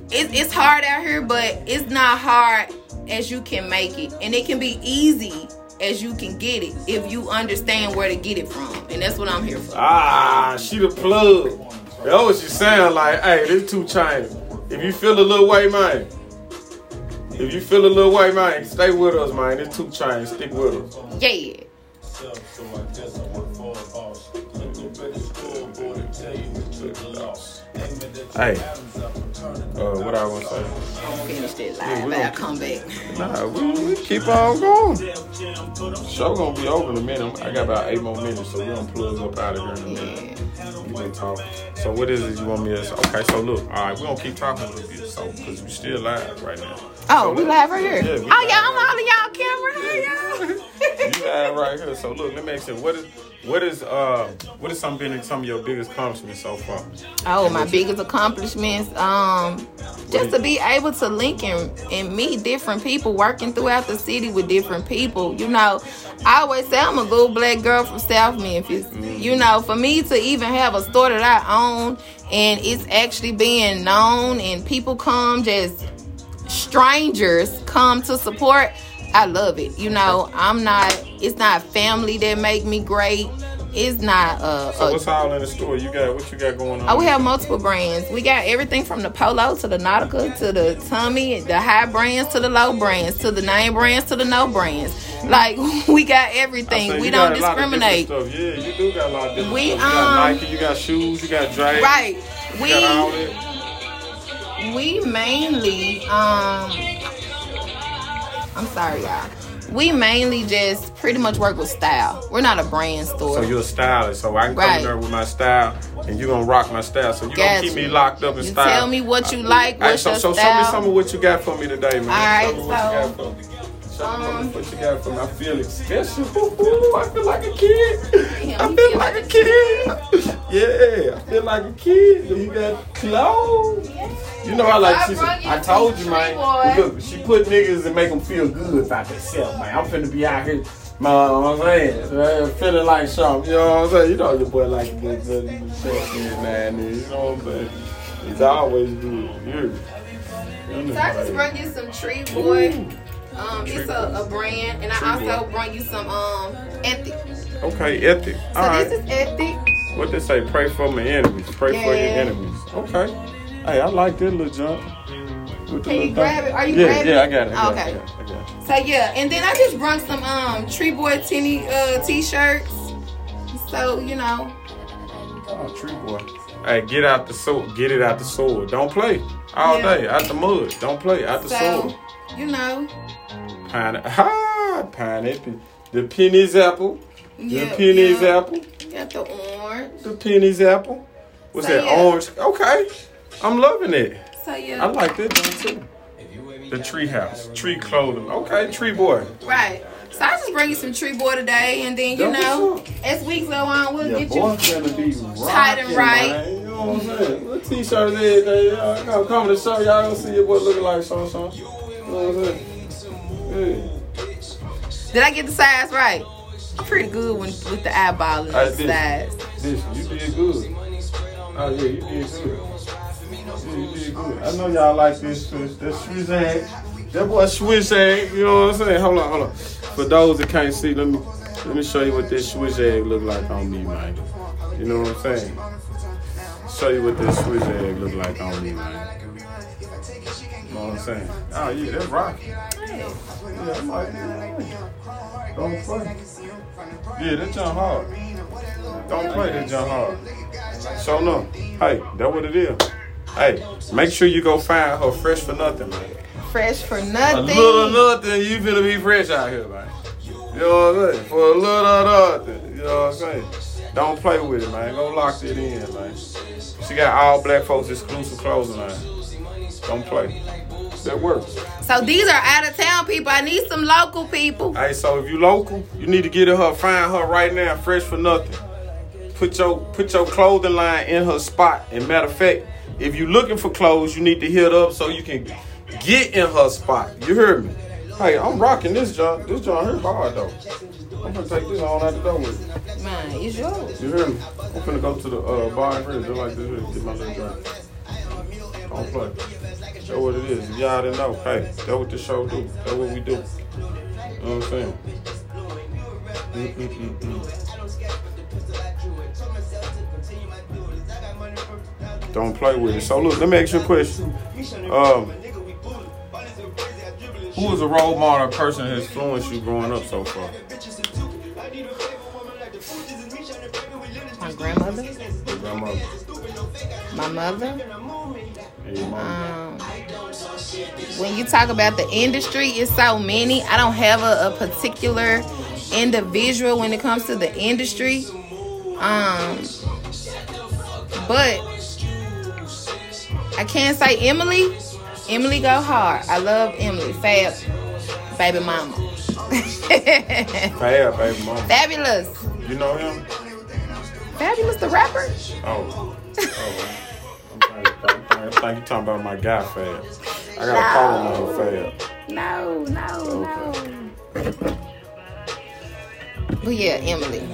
it, it's hard out here, but it's not hard as you can make it, and it can be easy as you can get it if you understand where to get it from, and that's what I'm here for. Ah, she the plug. That what she sound like. Hey, this two China. If you feel a little way, man. If you feel a little way, man, stay with us, man. It's two China. Stick with us. Yeah. Hey. Uh, what I want to say? Finished it live. Yeah, I come back. Nah, we, we keep on going. Show gonna be over in a minute. I got about eight more minutes, so we gonna plug up out of here in a minute. We talking. So what is it you want me to say? Okay, so look, all right, we gonna keep talking a little bit, so because we still live right now. Oh, so we live right here. Yeah, oh, yeah, I'm all of y'all camera. Hey, y'all. you live right here. So look, let me ask you, what is what is uh what is some been some of your biggest accomplishments so far? Oh, my biggest accomplishments, um, just to be able to link and, and meet different people, working throughout the city with different people. You know, I always say I'm a good black girl from South Memphis. Mm-hmm. You know, for me to even have a store that I own and it's actually being known and people come just strangers come to support I love it. You know, I'm not. It's not family that make me great. It's not. Uh, so what's all in the store? You got what you got going on? Oh, we have multiple brands. We got everything from the Polo to the Nautica to the Tommy, the high brands to the low brands to the name brands to the no brands. Like we got everything. We don't discriminate. Yeah, you do got a lot of different we, stuff. You um, got Nike, you got shoes, you got Drake. Right. We we mainly um I'm sorry, y'all. We mainly just pretty much work with style. We're not a brand store. So you're a stylist, so I can right. come there with my style, and you're gonna rock my style. So you're gonna keep me locked up in you style. Tell me what you like. What's right, so, your so style. show me some of what you got for me today, man. All right, so. Um, what you got for me? I feel special. Ooh, I feel like a kid. I feel like a kid. Yeah, I feel like a kid. You got clothes. You know I like. She said, I told you, man. Look, she put niggas and make them feel good about themselves, man. I'm finna be out here. Man, I'm saying, feeling like something. You know what I'm saying? You know your boy like to get good and sexy man. You know what I'm saying? He's always good. Yeah. So I just brought you some Tree Boy. Um, it's a, a, brand, and I also brought you some um ethic. Okay, ethic. All so right. this is ethic. What they say? Pray for my enemies. Pray yeah. for your enemies. Okay. Hey, I like that little jump. Can you grab it? Are you yeah, grabbing Yeah, I got it. I okay. It, I got it. So yeah, and then I just brought some um Tree Boy Tinny uh t-shirts. So you know. Oh, Tree Boy. Hey, get out the sword. Get it out the sword. Don't play all yeah. day out the mud. Don't play out the so, sword. You know. Pine. Ha! Pineapple. The penny's apple. Yeah, the penny's yeah. apple. Got the orange. The penny's apple. What's so, that? Yeah. Orange. Okay. I'm loving it. So yeah. I like that one too. The tree house. Tree clothing. Okay, tree boy. Right. So I just bring you some tree boy today, and then you know, as weeks go on, we'll yeah, get you tight and right. Man. You know what I'm saying? What t-shirt is that? Y'all come to the show, y'all gonna see your boy looking like so so. You know what I'm saying? Yeah. Did I get the size right? pretty good when, with the eyeballing right, the size. This, you did good. Oh yeah, you did good. Yeah, you did good. I know y'all like this. This Swiss egg. That boy Swiss egg. You know what I'm saying? Hold on, hold on. For those that can't see, let me let me show you what this Swiss egg look like on me, man. You know what I'm saying? Show you what this Swiss egg look like on me, man. You know what I'm saying? Oh yeah, that's rocking. Yeah, I'm like, yeah. Don't play. Yeah, that jump hard. Don't play that jump hard. So no. Hey, that what it is. Hey, make sure you go find her fresh for nothing, man. Fresh for nothing. A little nothing, you finna be fresh out here, man. You know what I'm saying? For a little nothing. You know what I'm saying? Don't play with it, man. Go lock it in, man. She got all black folks exclusive clothing line. Don't play. That works. So these are out of town people. I need some local people. Hey, so if you local, you need to get her, find her right now, fresh for nothing. Put your put your clothing line in her spot. And matter of fact, if you're looking for clothes, you need to hit up so you can get in her spot. You hear me? Hey, I'm rocking this joint. This joint here hard though. I'm gonna take this on out the door with me. Man, it's yours. You hear me? I'm finna go to the uh, bar and just like this get my little drink. Don't play. Show what it is. If y'all didn't know, hey, that's what the show do. That's what we do. You know what I'm saying? Mm-mm-mm-mm. Don't play with it. So look, let me ask you a question. Um, who was a role model or person that influenced you growing up so far? My grandmother, Your grandmother. my mother. And your mama. Um, when you talk about the industry, it's so many. I don't have a, a particular individual when it comes to the industry. Um, but I can't say Emily. Emily go hard. I love Emily. Fab, baby mama. Fab, baby mama. Fabolous. You know him? Fabolous the rapper? Oh. Oh. I'm thinking- I'm thinking you talking about my guy Fab. I got a call him Fab. No, no, no. But yeah, Emily.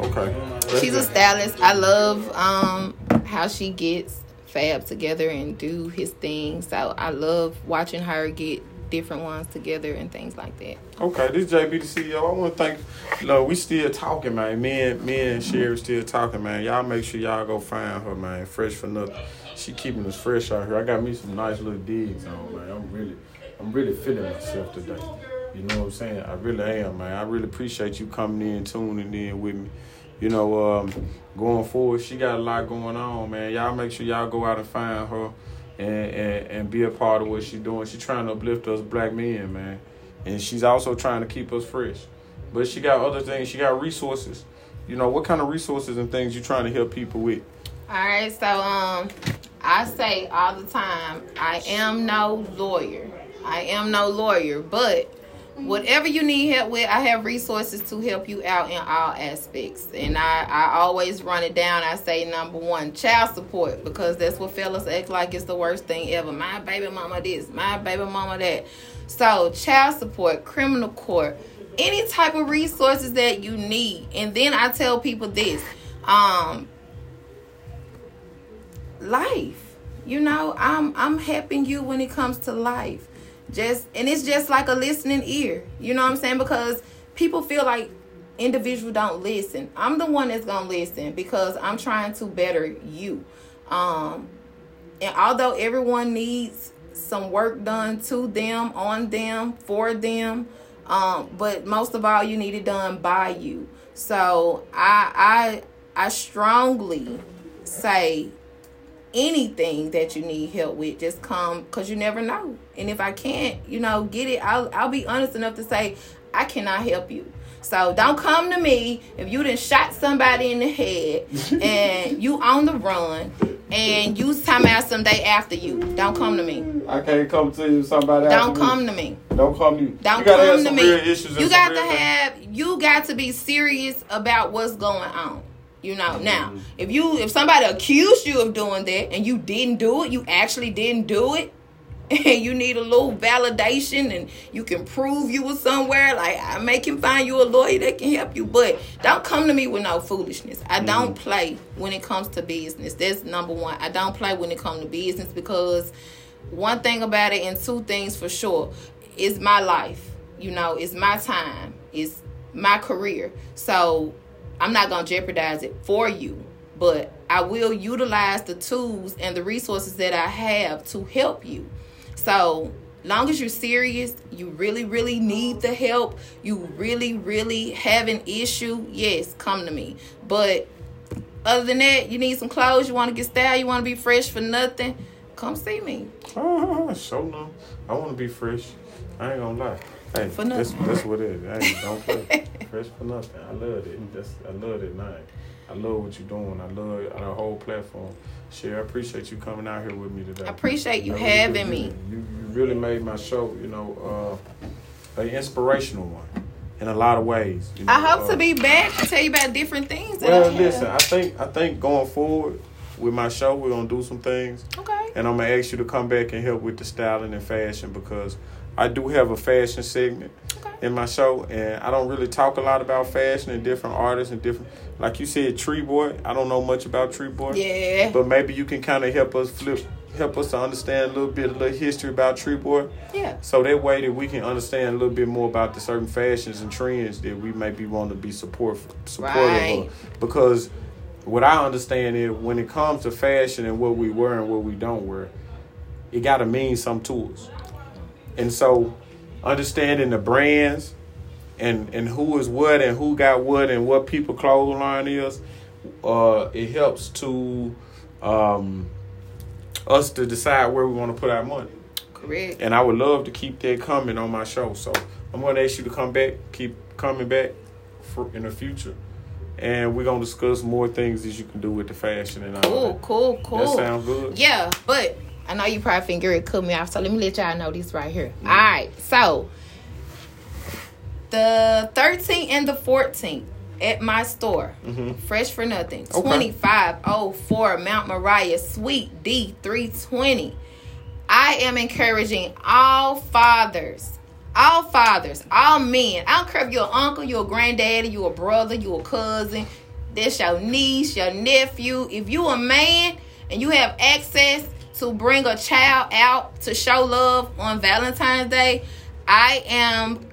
Okay. She's a stylist. I love um how she gets Fab together and do his thing. So I love watching her get different ones together and things like that. Okay, this JB the CEO. I want to thank. You know, we still talking, man. Me and me and Sherry still talking, man. Y'all make sure y'all go find her, man. Fresh for nothing. She keeping us fresh out here. I got me some nice little digs on, man. I'm really, I'm really feeling myself today. You know what I'm saying? I really am, man. I really appreciate you coming in, tuning in with me. You know, um, going forward, she got a lot going on, man. Y'all make sure y'all go out and find her and, and, and be a part of what she's doing. She's trying to uplift us black men, man. And she's also trying to keep us fresh. But she got other things. She got resources. You know, what kind of resources and things you trying to help people with? All right, so um I say all the time, I am no lawyer. I am no lawyer, but whatever you need help with, I have resources to help you out in all aspects. And I, I always run it down. I say number one, child support, because that's what fellas act like it's the worst thing ever. My baby mama this, my baby mama that. So child support, criminal court, any type of resources that you need. And then I tell people this. Um life. You know, I'm I'm helping you when it comes to life. Just and it's just like a listening ear. You know what I'm saying? Because people feel like individual don't listen. I'm the one that's gonna listen because I'm trying to better you. Um and although everyone needs some work done to them, on them, for them, um, but most of all you need it done by you. So I I I strongly say anything that you need help with just come because you never know and if i can't you know get it I'll, I'll be honest enough to say i cannot help you so don't come to me if you done shot somebody in the head and you on the run and you time out some day after you don't come to me I can't come to you somebody don't come to me Don't come to you. don't you come to me. real issues and You got to things. have you got to be serious about what's going on. You know, now Mm-hmm. if you if somebody accused you of doing that and you didn't do it, you actually didn't do it, and you need a little validation and you can prove you were somewhere, like I make him find you a lawyer that can help you. But don't come to me with no foolishness. I don't Mm-hmm. play when it comes to business. That's number one. I don't play when it comes to business because one thing about it and two things for sure it's my life you know it's my time it's my career so i'm not going to jeopardize it for you but i will utilize the tools and the resources that i have to help you so long as you're serious you really really need the help you really really have an issue yes come to me but other than that you need some clothes you want to get styled, you want to be fresh for nothing come see me Oh, so no. I want to be fresh. I ain't gonna lie. Hey, For that's, nothing. that's what it is. Hey, don't play. fresh for nothing. I love it. That's I love it, man. I love what you're doing. I love our whole platform. Sherry, I appreciate you coming out here with me today. I appreciate you I really having me. You, you really made my show, you know, uh, an inspirational one in a lot of ways. you I hope uh, to be back to tell you about different things. That Well, listen, I think I think going forward with my show, we're gonna do some things, Okay. and I'm gonna ask you to come back and help with the styling and fashion because I do have a fashion segment Okay. in my show, and I don't really talk a lot about fashion and different artists and different. Like you said, Tree Boy. I don't know much about Tree Boy. Yeah. But maybe you can kind of help us flip, help us to understand a little bit of the history about Tree Boy. Yeah. So that way that we can understand a little bit more about the certain fashions and trends that we may be want to be support supportive Right. of. Because what I understand is when it comes to fashion and what we wear and what we don't wear, it gotta mean something to us. And so understanding the brands and and who is what and who got what and what people clothing line is, uh, it helps to um, us to decide where we want to put our money. Correct. And I would love to keep that coming on my show. So I'm going to ask you to come back, keep coming back for in the future. And we're going to discuss more things that you can do with the fashion and all Cool, that. cool, cool. Cool. That sound good? Yeah, but I know you probably think it cut me off, so let me let y'all know this right here. Mm-hmm. All right, so the 13th and the 14th at my store, Mhm. Fresh for Nothing, Okay. 2504 Mount Moriah, Suite D 320. I am encouraging all fathers, all fathers, all men. I don't care if you're an uncle, you're a granddaddy, you're a brother, you're a cousin, this your niece, your nephew. If you a man and you have access to bring a child out to show love on Valentine's Day, I am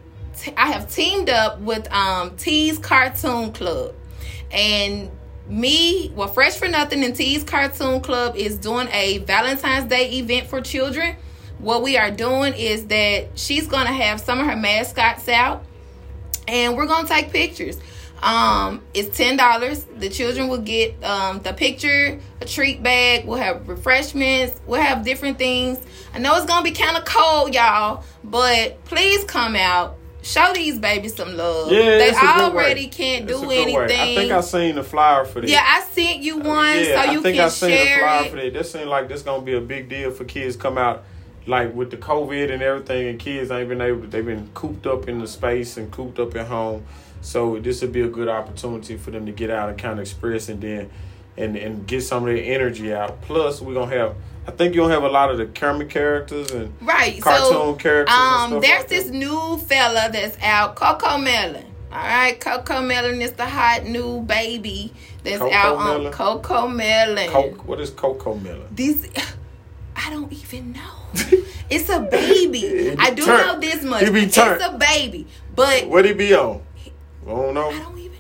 I have teamed up with um T's Cartoon Club. And me, well, Fresh for Nothing and T's Cartoon Club is doing a Valentine's Day event for children. What we are doing is that she's gonna have some of her mascots out, and we're gonna take pictures. Um, it's ten dollars. The children will get um the picture, a treat bag. We'll have refreshments. We'll have different things. I know it's gonna be kind of cold, y'all, but please come out. Show these babies some love. Yeah, they it's a good already can't It's do a good way. anything. I think I seen the flyer for that. Yeah, I sent you one yeah, so you I think can I seen the flyer it. for that. This seems like this gonna be a big deal for kids come out, like with the COVID and everything, and kids ain't been able. to, They've been cooped up in the space and cooped up at home, so this would be a good opportunity for them to get out and kind of express and then, and and get some of their energy out. Plus, we're gonna have. I think you're gonna have a lot of the comic characters and Right. cartoon so, characters. um, there's like this that. new fella that's out, CoComelon. All right, CoComelon is the hot new baby that's Coco out on Melon? CoComelon. Coke. What is CoComelon? This, I don't even know. it's a baby. I do Turn- know this much. he be It's a baby, but What he be on? I don't know. I don't even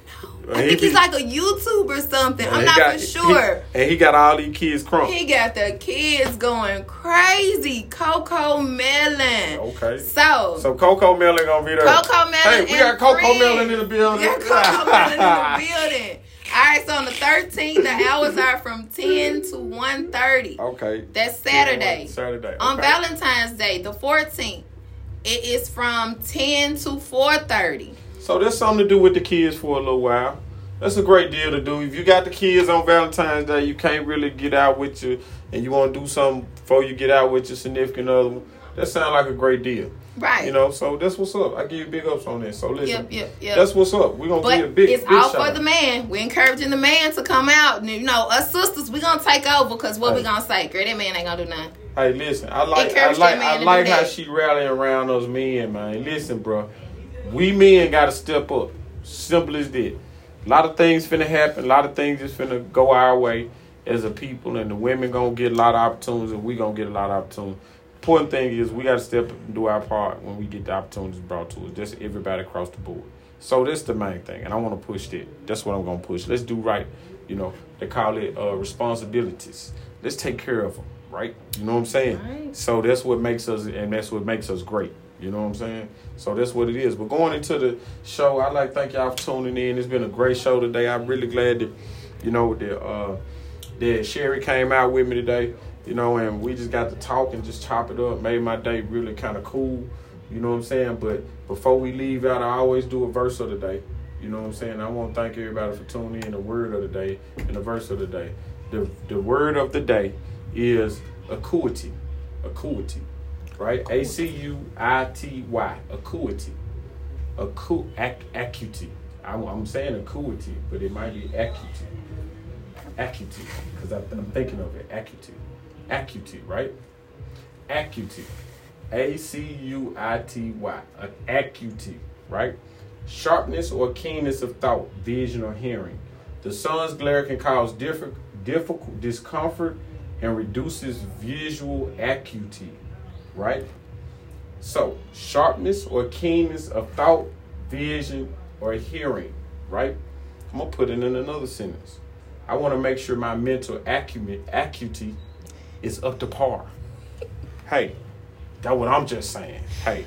know. I think he's like a YouTube or something. I'm not got- for sure. he- and he got all these kids crunk. He got the kids going crazy. CoComelon. Okay. So, So CoComelon gonna be there. CoComelon. Hey, we got Coco friends. Melon in the building. We got CoComelon in the building. All right, so on the 13th, the hours are from 10 to 1.30. Okay. That's Saturday. Saturday. On. Valentine's Day, the 14th, it is from 10 to 4.30. So there's something to do with the kids for a little while. That's a great deal to do. If you got the kids on Valentine's Day, you can't really get out with you, and you want to do something before you get out with your significant other. That sounds like a great deal. Right. You know, so that's what's up. I give you big ups on this. So listen, Yep, yep, yep. that's what's up. We're gonna give you a But big, it's big all for out. the man. We're encouraging the man to come out. And, you know, us sisters, we're gonna take over because what we Hey. gonna say? Girl, that man ain't gonna do nothing. Hey, listen, I like I like I like how that. she rallying around those men, man. Listen, bro, we men got to step up. Simple as that. A lot of things finna happen. A lot of things just finna go our way as a people, and the women gonna get a lot of opportunities, and we gonna get a lot of opportunities. Important thing is we got to step up and do our part when we get the opportunities brought to us. Just everybody across the board. So that's the main thing, and I want to push that. That's what I'm gonna push. Let's do right. You know, they call it uh, responsibilities. Let's take care of them, right? You know what I'm saying? Right. So that's what makes us, and that's what makes us great. You know what I'm saying? So that's what it is. But going into the show, I'd like thank y'all for tuning in. It's been a great show today. I'm really glad that, you know, that uh, that Sherry came out with me today. You know, and we just got to talk and just chop it up. Made my day really kind of cool. You know what I'm saying? But before we leave out, I always do a verse of the day. You know what I'm saying? I want to thank everybody for tuning in. The word of the day and the verse of the day. The the word of the day is acuity. Acuity. Right? A C U I T Y. Acuity. Acu ac- acuity. I'm, I'm saying acuity, but it might be acuity. Acuity. Because I'm thinking of it. Acuity. Acuity, right? Acuity. A C U I T Y. Acuity, right? Sharpness or keenness of thought, vision, or hearing. The sun's glare can cause different, difficult discomfort and reduces visual acuity, right? So, sharpness or keenness of thought, vision, or hearing, right? I'm gonna put it in another sentence. I want to make sure my mental acumen, acuity is up to par. Hey, that's what I'm just saying. Hey,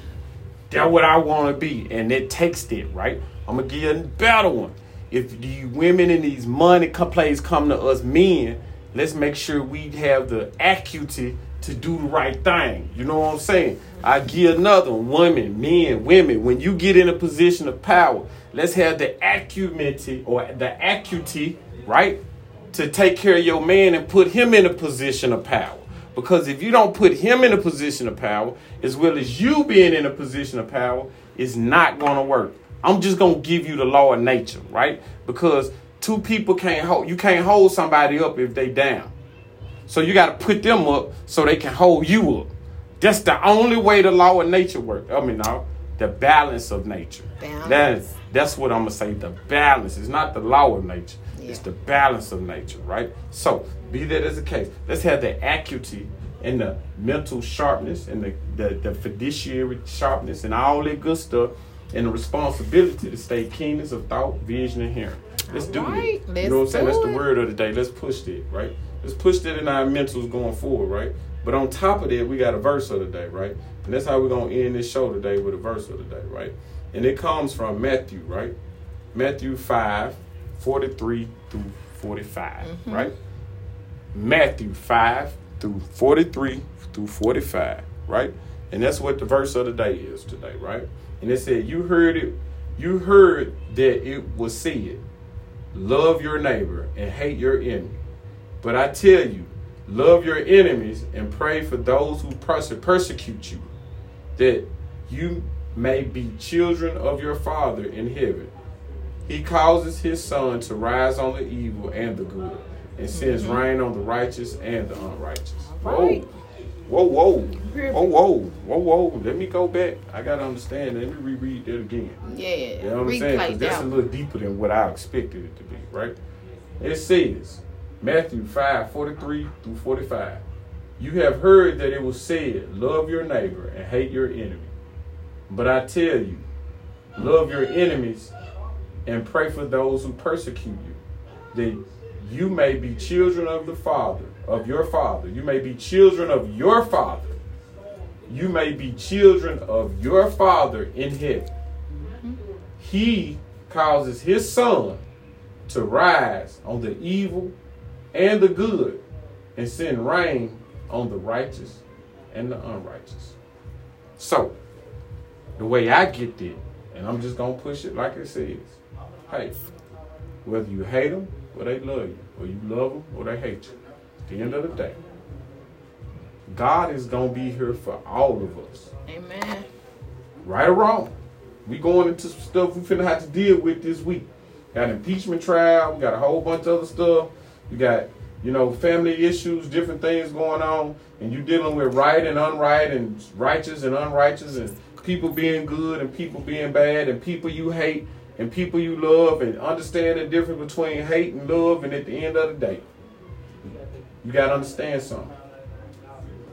that's what I want to be, and it takes it, right? I'm gonna give you a better one. If the women in these money plays come to us men, let's make sure we have the acuity to do the right thing. You know what I'm saying? I give another woman, men, women, when you get in a position of power, let's have the acuity or the acuity, right? To take care of your man and put him in a position of power. Because if you don't put him in a position of power, as well as you being in a position of power, it's not gonna work. I'm just gonna give you the law of nature, right? Because two people can't hold you can't hold somebody up if they down. So you gotta put them up so they can hold you up. That's the only way the law of nature works. I mean, no, the balance of nature. Balance. That's that's what I'm gonna say. The balance. It's not the law of nature. Yeah. It's the balance of nature, right? So be that as the case. Let's have the acuity and the mental sharpness and the, the, the fiduciary sharpness and all that good stuff and the responsibility to stay keenness of thought, vision, and hearing. Let's do right. it. you know what I'm saying? That's the word of the day. Let's push it, right? Let's push that in our mentals going forward, right? But on top of that, we got a verse of the day, right? And that's how we're gonna end this show today with a verse of the day, right? And it comes from Matthew, right? Matthew 5, 43 through 45, mm-hmm. right? Matthew 5 through 43 through 45, right? And that's what the verse of the day is today, right? And it said, You heard it, you heard that it was said, Love your neighbor and hate your enemy. But I tell you, love your enemies and pray for those who persecute you, that you may be children of your Father in heaven. He causes his sun to rise on the evil and the good, and sends mm-hmm. rain on the righteous and the unrighteous. Right. Whoa, whoa, whoa, whoa, whoa, whoa. Let me go back. I gotta understand. Let me reread that again. Yeah, you know what I'm saying? Because that's a little deeper than what I expected it to be. Right? It says Matthew 5, 43 through 45. You have heard that it was said, Love your neighbor and hate your enemy. But I tell you, love your enemies and pray for those who persecute you, that you may be children of the Father of your Father. You may be children of your Father. You may be children of your Father in heaven. He causes his Son to rise on the evil and the good and send rain on the righteous and the unrighteous. So, the way I get it, and I'm just going to push it like it says hey, whether you hate them or they love you, or you love them or they hate you, the end of the day, God is gonna be here for all of us. Amen. Right or wrong. We going into some stuff we finna have to deal with this week. Got impeachment trial, we got a whole bunch of other stuff. You got, you know, family issues, different things going on, and you dealing with right and unright and righteous and unrighteous and people being good and people being bad and people you hate and people you love and understand the difference between hate and love and at the end of the day you got to understand something.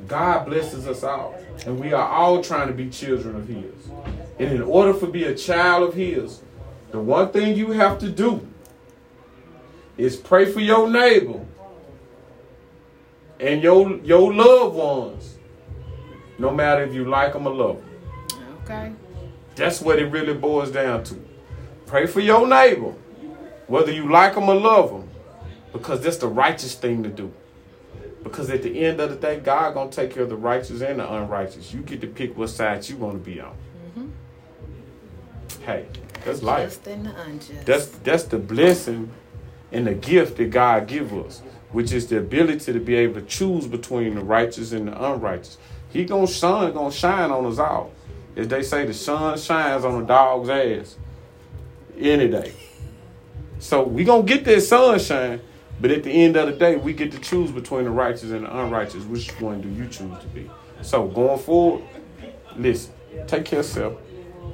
God blesses us all. And we are all trying to be children of His. And in order to be a child of His, the one thing you have to do is pray for your neighbor and your, your loved ones, no matter if you like them or love them. Okay. That's what it really boils down to. Pray for your neighbor, whether you like them or love them, because that's the righteous thing to do. Because at the end of the day, God gonna take care of the righteous and the unrighteous. You get to pick what side you want to be on. Mm-hmm. Hey, That's life. Just and the unjust. That's that's the blessing and the gift that God give us, which is the ability to be able to choose between the righteous and the unrighteous. He gonna sun gonna shine on us all. As they say, the sun shines on a dog's ass any day. So we gonna get that sunshine, but at the end of the day, we get to choose between the righteous and the unrighteous. Which one do you choose to be? So going forward, listen, take care of yourself,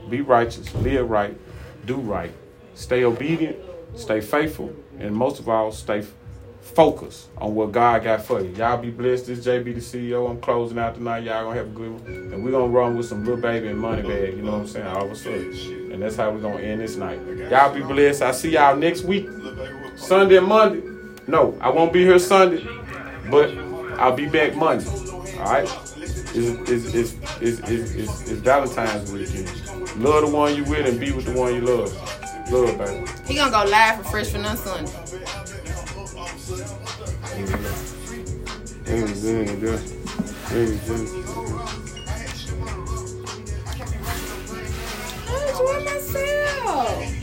be righteous, live right, do right, stay obedient, stay faithful, and most of all, stay focused on what God got for you. Y'all be blessed. This JB the CEO. I'm closing out tonight. Y'all gonna have a good one. And we're gonna run with some little baby and money bag, you know what I'm saying? All of a sudden. And that's how we're gonna end this night. Y'all be blessed. I'll see y'all next week. Sunday and Monday. No, I won't be here Sunday, but I'll be back Monday. Alright? It's, it's, it's, it's, it's, it's, it's Valentine's weekend. Love the one you with and be with the one you love. Love, baby. He gonna go live for Fresh for None Sunday. I enjoy myself.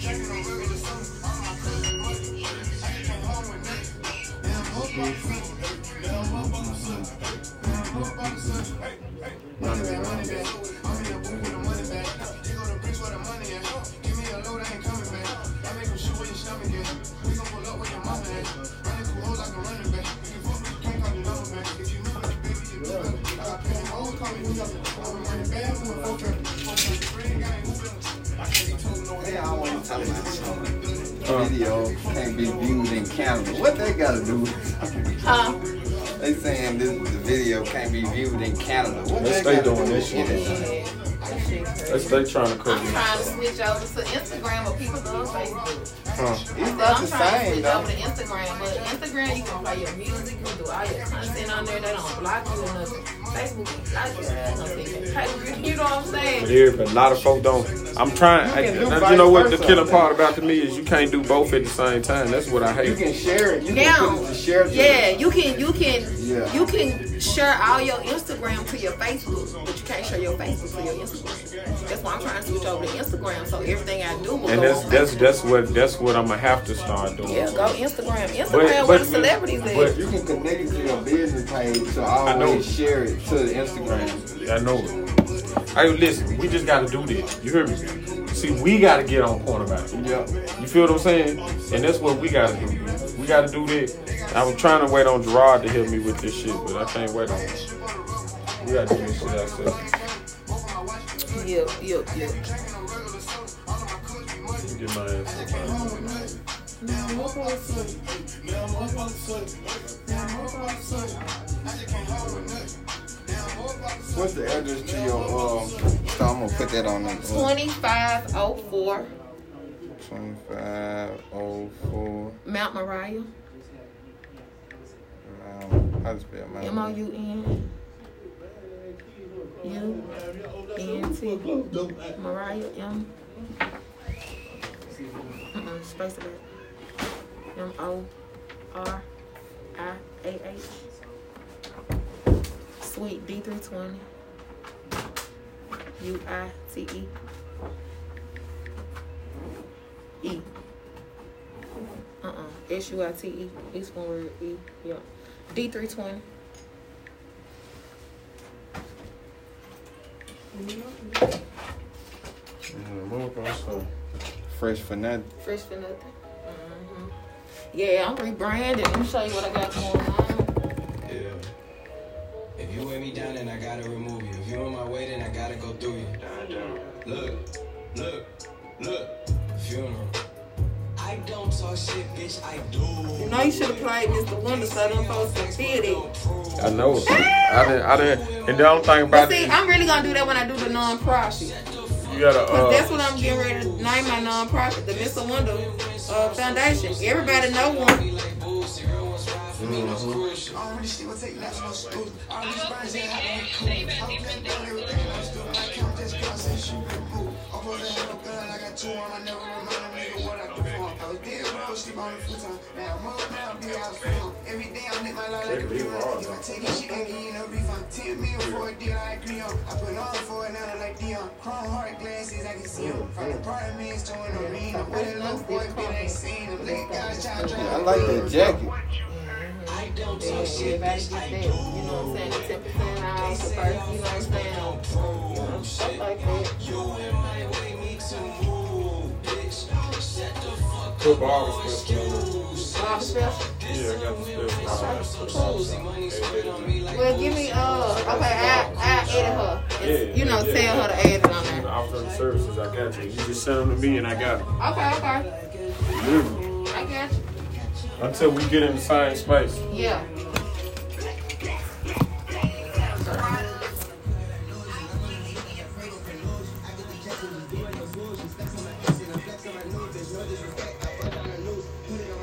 They all want to talk about. Uh. Video can't be viewed in Canada. What they gotta do? Huh? they saying this the video can't be viewed in Canada. What Let's they stay doing this to shit. it done? Yeah, that shit. Let's stay trying to cook I'm trying to switch over to Instagram, but people love Facebook. Huh. It's So not I'm the trying to same switch though. to Instagram, but Instagram you can play your music, you can do all your content on there. They don't block you or nothing. Facebook can block your ass. don't take it. Hey, You know what I'm saying? But here, but a lot of folk don't. I'm trying. I, You can do you know what the killer part about to me is you can't do both at the same time. That's what I hate. You can share it. You Now, can put it share yeah, you can, you can, Yeah. you can share all your Instagram to your Facebook, but you can't share your Facebook to your Instagram. That's why I'm trying to switch over to Instagram, so everything I do will And go that's on that's that's what that's what I'm gonna have to start doing. Yeah, go Instagram. Instagram But- where but- the celebrities but- at. You can connect it to your business page, so I know. always share it to the Instagram. I know it. Hey, listen, we just gotta do this. You hear me? See, we gotta get on point about it. Yep. You feel what I'm saying? And that's what we gotta do. We gotta do this. I was trying to wait on Gerard to help me with this shit, but I can't wait on him. We gotta do this shit ourselves. Yep, yep, yep. Get my ass up. What's the address to your um? So I'm gonna put that on the uh, 2504 twenty-five oh four. Mount Moriah. Um, how to spell my M O U N U N T Mariah M. Mm-mm, space it out. M O R I A H. Sweet D three twenty. U I T E. E. Uh uh. S U I T E. Each one word E. Yeah. D three twenty. Fresh for nothing. Fresh for nothing. hmm Yeah, I'm rebranding. Let me show you what I got going on. Yeah. If you weigh me down, then I gotta remove you. If you in my way, then I gotta go through you. Look, look, You know you should have played Mr. Wonder so them folks can feel it. I know it. I didn't. I didn't. And the only thing But about see, it, I'm really gonna do that when I do the non-profit. you gotta. Cause that's Uh, what I'm getting ready to name my non-profit, the Mr. Wonder uh, Foundation. Everybody know one. Every day I'm lit my They can leave hard, though. Take it, she gon' give you no refund. Ten million for a deal, I agree on. I put on for it now like Dion. Chrome heart glasses, I can see 'em. From the apartments to an arena. What a little boy, bitch, ain't seen him. Lit guys try to drive. I like that jacket. Mm-hmm. I don't Yeah, talk shit, everybody bitch, I that. do. You know what I'm saying? The ten percent off, the first, you know what I'm saying? You know, stuff like that. You in my way, me to move, bitch. Shut the fuck Put up, ball no special on excuse. All the special. Yeah, I got the special. See money spit on me like Well, give me, uh, okay, I, I added her. It's, Yeah, you know, yeah, tell yeah. her to add it on there. The services, I got you. You just send them to me and I got them. Okay, okay. Literally. I got you. Until we get in the same space. Yeah.